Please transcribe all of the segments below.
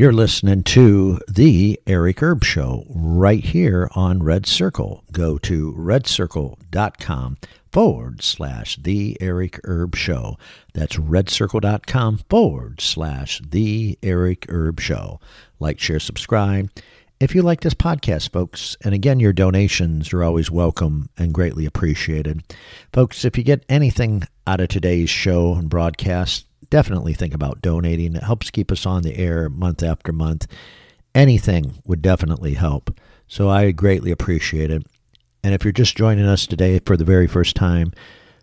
You're listening to The Eric Erb Show right here on Red Circle. Go to redcircle.com forward slash The Eric Erb Show. That's redcircle.com forward slash The Eric Erb Show. Like, share, subscribe. If you like this podcast, folks, and again, your donations are always welcome and greatly appreciated. Folks, if you get anything out of today's show and broadcast, definitely think about donating. It helps keep us on the air month after month. Anything would definitely help. So I greatly appreciate it. And if you're just joining us today for the very first time,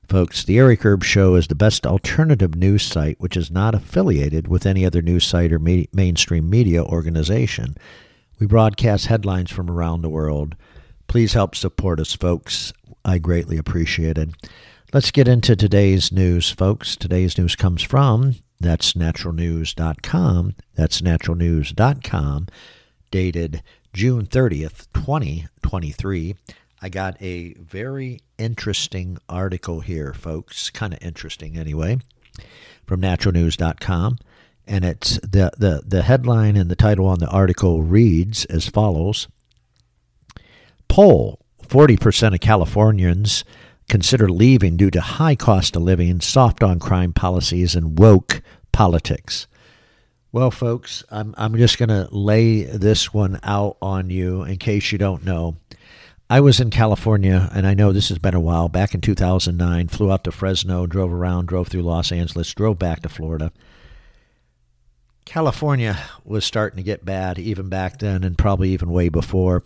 folks, the Eric Erb Show is the best alternative news site which is not affiliated with any other news site or me- mainstream media organization. We broadcast headlines from around the world. Please help support us, folks. I greatly appreciate it. Let's get into today's news, folks. Today's news comes from that's naturalnews.com. That's naturalnews.com, dated June 30th, 2023. I got a very interesting article here, folks. Kind of interesting, anyway, from naturalnews.com. And it's the, the, the headline and the title on the article reads as follows Poll 40% of Californians consider leaving due to high cost of living, soft on crime policies, and woke politics. Well, folks, I'm, I'm just going to lay this one out on you in case you don't know. I was in California, and I know this has been a while, back in 2009, flew out to Fresno, drove around, drove through Los Angeles, drove back to Florida. California was starting to get bad even back then and probably even way before.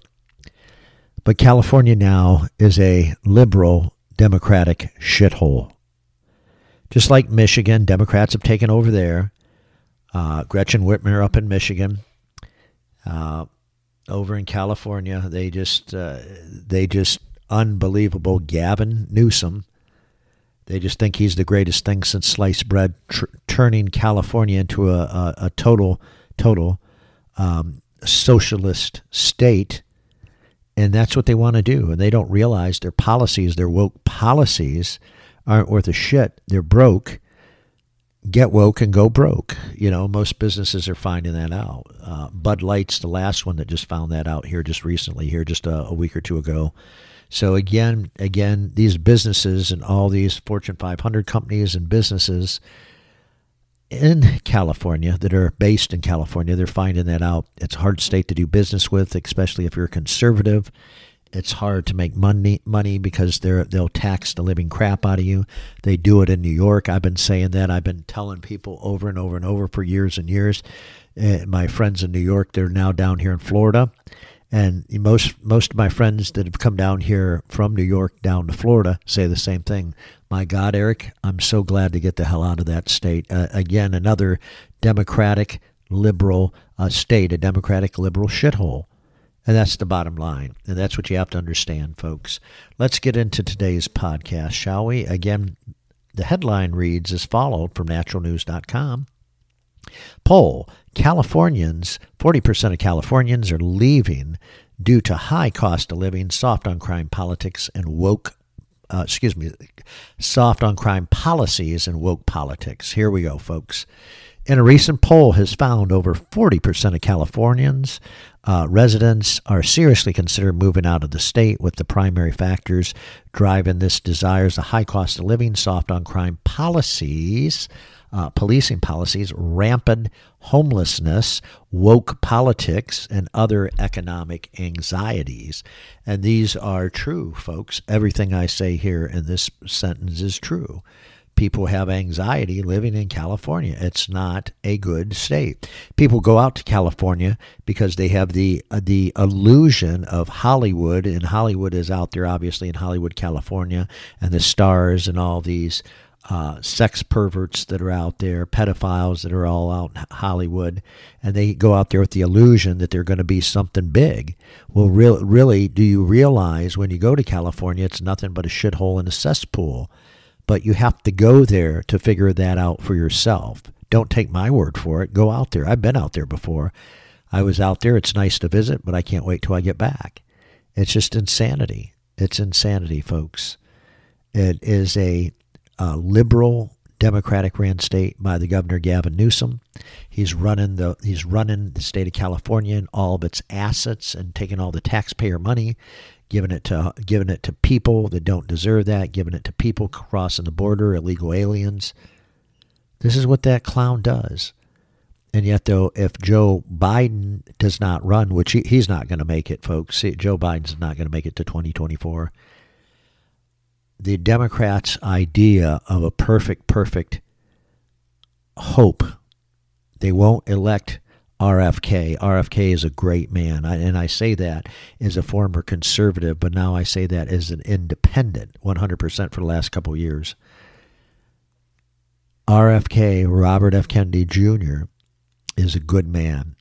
But California now is a liberal Democratic shithole. Just like Michigan, Democrats have taken over there. Uh, Gretchen Whitmer up in Michigan, uh, over in California, they just uh, they just unbelievable. Gavin Newsom, they just think he's the greatest thing since sliced bread, tr- turning California into a, a, a total total um, socialist state and that's what they want to do. And they don't realize their policies, their woke policies, aren't worth a shit. They're broke. Get woke and go broke. You know, most businesses are finding that out. Uh, Bud Light's the last one that just found that out here just recently, here just a, a week or two ago. So again, again, these businesses and all these Fortune 500 companies and businesses in California that are based in California. They're finding that out. It's a hard state to do business with, especially if you're conservative. It's hard to make money money because they're they'll tax the living crap out of you. They do it in New York. I've been saying that. I've been telling people over and over and over for years and years. Uh, my friends in New York, they're now down here in Florida, and most most of my friends that have come down here from New York down to Florida say the same thing. My God, Eric, I'm so glad to get the hell out of that state. Uh, again, another Democratic liberal uh, state, a Democratic liberal shithole. And that's the bottom line. And that's what you have to understand, folks. Let's get into today's podcast, shall we? Again, the headline reads as followed from naturalnews.com. Poll Californians, 40% of Californians are leaving due to high cost of living, soft on crime politics, and woke, uh, excuse me, soft on crime policies and woke politics. Here we go, folks. In a recent poll has found over 40% of Californians uh, residents are seriously considering moving out of the state with the primary factors driving this desires the high cost of living, soft on crime policies, uh, policing policies, rampant homelessness, woke politics, and other economic anxieties. And these are true, folks. Everything I say here in this sentence is true. People have anxiety living in California. It's not a good state. People go out to California because they have the uh, the illusion of Hollywood, and Hollywood is out there, obviously in Hollywood, California, and the stars and all these uh, sex perverts that are out there, pedophiles that are all out in Hollywood, and they go out there with the illusion that they're going to be something big. Well, re- really, do you realize when you go to California, it's nothing but a shithole and a cesspool? But you have to go there to figure that out for yourself. Don't take my word for it. Go out there. I've been out there before. I was out there. It's nice to visit, but I can't wait till I get back. It's just insanity. It's insanity, folks. It is a uh, liberal Democratic ran state by the governor Gavin Newsom. He's running the he's running the state of California and all of its assets and taking all the taxpayer money, giving it to giving it to people that don't deserve that, giving it to people crossing the border, illegal aliens. This is what that clown does. And yet, though, if Joe Biden does not run, which he, he's not going to make it, folks, See, Joe Biden's not going to make it to 2024 the Democrats' idea of a perfect, perfect hope. They won't elect RFK. RFK is a great man. I, and I say that as a former conservative, but now I say that as an independent 100% for the last couple years. RFK, Robert F. Kennedy Jr., is a good man.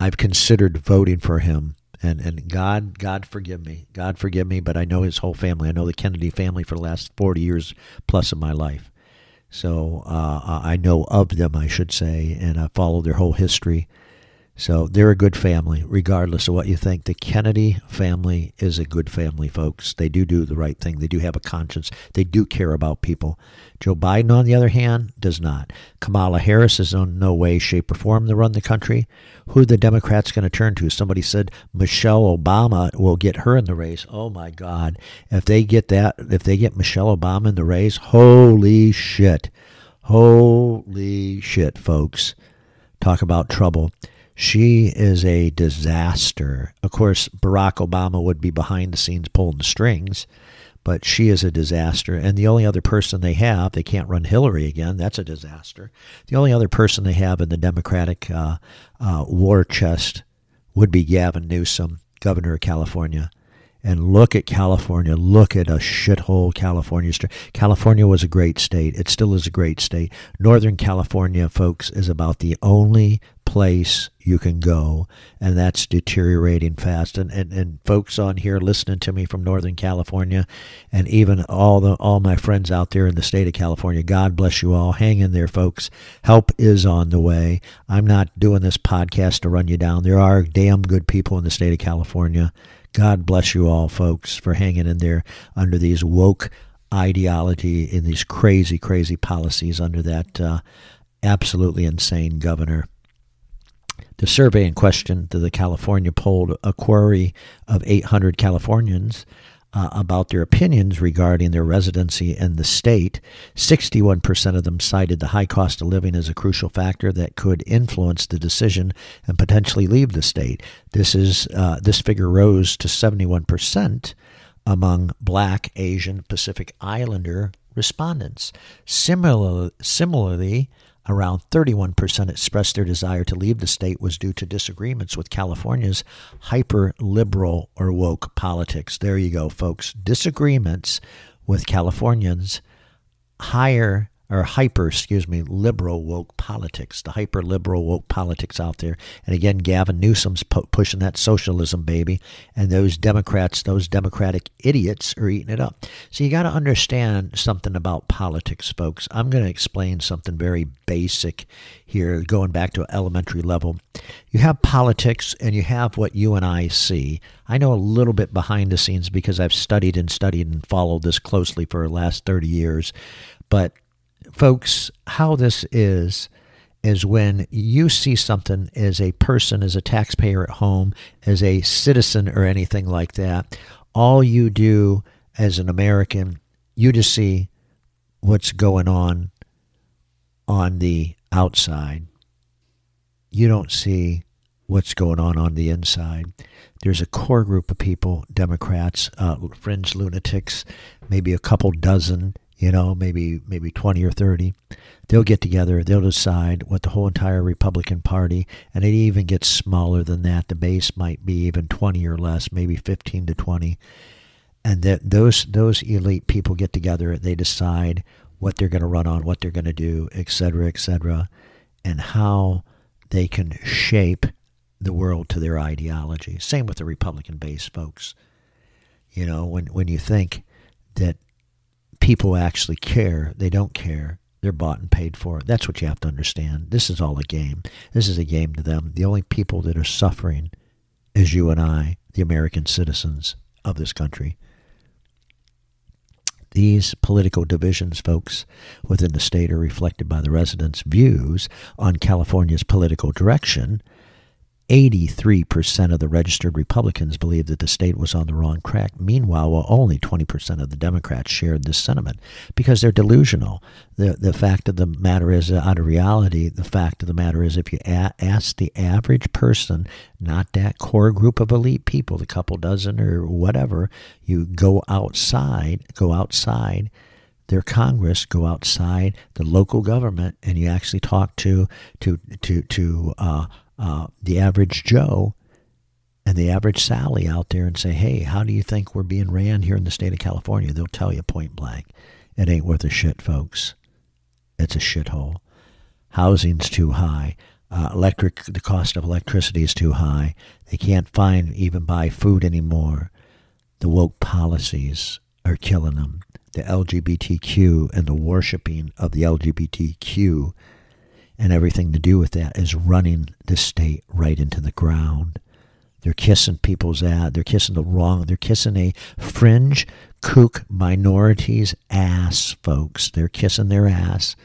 I've considered voting for him and and God God forgive me. God forgive me but I know his whole family. I know the Kennedy family for the last 40 years plus of my life. So uh, I know of them I should say and I follow their whole history so they're a good family, regardless of what you think. The Kennedy family is a good family, folks. They do do the right thing. They do have a conscience. They do care about people. Joe Biden, on the other hand, does not. Kamala Harris is in no way, shape, or form to run the country. Who the Democrats going to turn to? Somebody said Michelle Obama will get her in the race. Oh my God! If they get that, if they get Michelle Obama in the race, holy shit, holy shit, folks! Talk about trouble. She is a disaster. Of course, Barack Obama would be behind the scenes pulling the strings, but she is a disaster. And the only other person they have, they can't run Hillary again. That's a disaster. The only other person they have in the Democratic uh, uh, war chest would be Gavin Newsom, governor of California and look at California. Look at a shithole California. California was a great state. It still is a great state. Northern California, folks, is about the only place you can go, and that's deteriorating fast. And, and, and folks on here listening to me from Northern California, and even all the all my friends out there in the state of California, God bless you all. Hang in there, folks. Help is on the way. I'm not doing this podcast to run you down. There are damn good people in the state of California God bless you all, folks, for hanging in there under these woke ideology and these crazy, crazy policies under that uh, absolutely insane governor. The survey in question to the California polled a query of 800 Californians uh, about their opinions regarding their residency in the state. 61% of them cited the high cost of living as a crucial factor that could influence the decision and potentially leave the state. This is uh, this figure rose to 71% among Black, Asian, Pacific Islander respondents. Similar, similarly, Around 31% expressed their desire to leave the state was due to disagreements with California's hyper liberal or woke politics. There you go, folks. Disagreements with Californians' higher or hyper, excuse me, liberal woke politics, the hyper liberal woke politics out there. And again, Gavin Newsom's pu- pushing that socialism, baby. And those Democrats, those Democratic idiots are eating it up. So you got to understand something about politics, folks. I'm going to explain something very basic here, going back to elementary level. You have politics and you have what you and I see. I know a little bit behind the scenes because I've studied and studied and followed this closely for the last 30 years. But folks, how this is is when you see something as a person, as a taxpayer at home, as a citizen or anything like that, all you do as an American, you just see what's going on on the outside. You don't see what's going on on the inside. There's a core group of people, Democrats, uh, fringe lunatics, maybe a couple dozen you know, maybe maybe 20 or 30. They'll get together, they'll decide what the whole entire Republican Party, and it even gets smaller than that. The base might be even 20 or less, maybe 15 to 20. And that those those elite people get together, they decide what they're going to run on, what they're going to do, et cetera, et cetera, and how they can shape the world to their ideology. Same with the Republican base, folks. You know, when when you think that people actually care. They don't care. They're bought and paid for. That's what you have to understand. This is all a game. This is a game to them. The only people that are suffering is you and I, the American citizens of this country. These political divisions, folks, within the state are reflected by the residents' views on California's political direction 83% of the registered Republicans believed that the state was on the wrong track. Meanwhile, well, only 20% of the Democrats shared this sentiment because they're delusional. The, the fact of the matter is, uh, out of reality, the fact of the matter is, if you a- ask the average person, not that core group of elite people, the couple dozen or whatever, you go outside, go outside their Congress, go outside the local government, and you actually talk to to to to uh, uh, the average Joe and the average Sally out there and say, hey, how do you think we're being ran here in the state of California? They'll tell you point blank, it ain't worth a shit, folks. It's a shithole. Housing's too high. Uh, electric, the cost of electricity is too high. They can't find even buy food anymore. The woke policies are killing them. The LGBTQ and the worshiping of the LGBTQ and everything to do with that is running the state right into the ground. They're kissing people's ass. They're kissing the wrong. They're kissing a fringe kook minority's ass, folks. They're kissing their ass,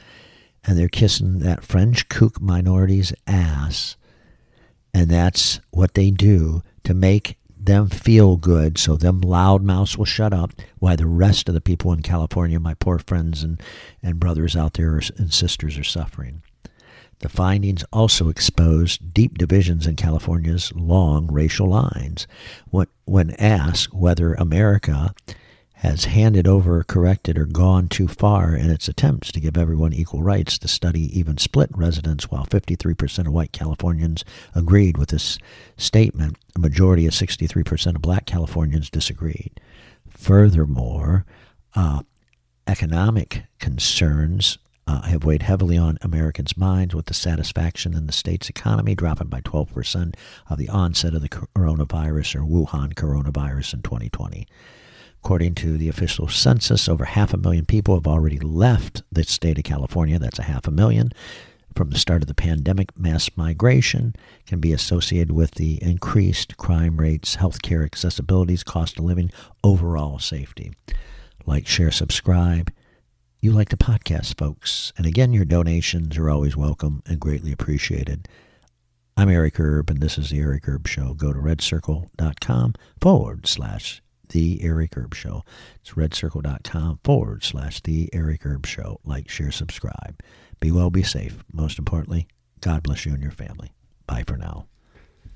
and they're kissing that fringe kook minority's ass, and that's what they do to make them feel good so them loudmouths will shut up while the rest of the people in California, my poor friends and, and brothers out there and sisters are suffering. The findings also exposed deep divisions in California's long racial lines. When asked whether America has handed over, corrected, or gone too far in its attempts to give everyone equal rights, the study even split residents while 53% of white Californians agreed with this statement. A majority of 63% of black Californians disagreed. Furthermore, uh, economic concerns uh, have weighed heavily on Americans' minds, with the satisfaction in the state's economy dropping by 12% of the onset of the coronavirus or Wuhan coronavirus in 2020. According to the official census, over half a million people have already left the state of California. That's a half a million. From the start of the pandemic, mass migration can be associated with the increased crime rates, healthcare accessibilities, cost of living, overall safety. Like, share, subscribe you like the podcast, folks. And again, your donations are always welcome and greatly appreciated. I'm Eric Erb, and this is The Eric Erb Show. Go to redcircle.com forward slash The Eric Erb Show. It's redcircle.com forward slash The Eric Erb Show. Like, share, subscribe. Be well, be safe. Most importantly, God bless you and your family. Bye for now.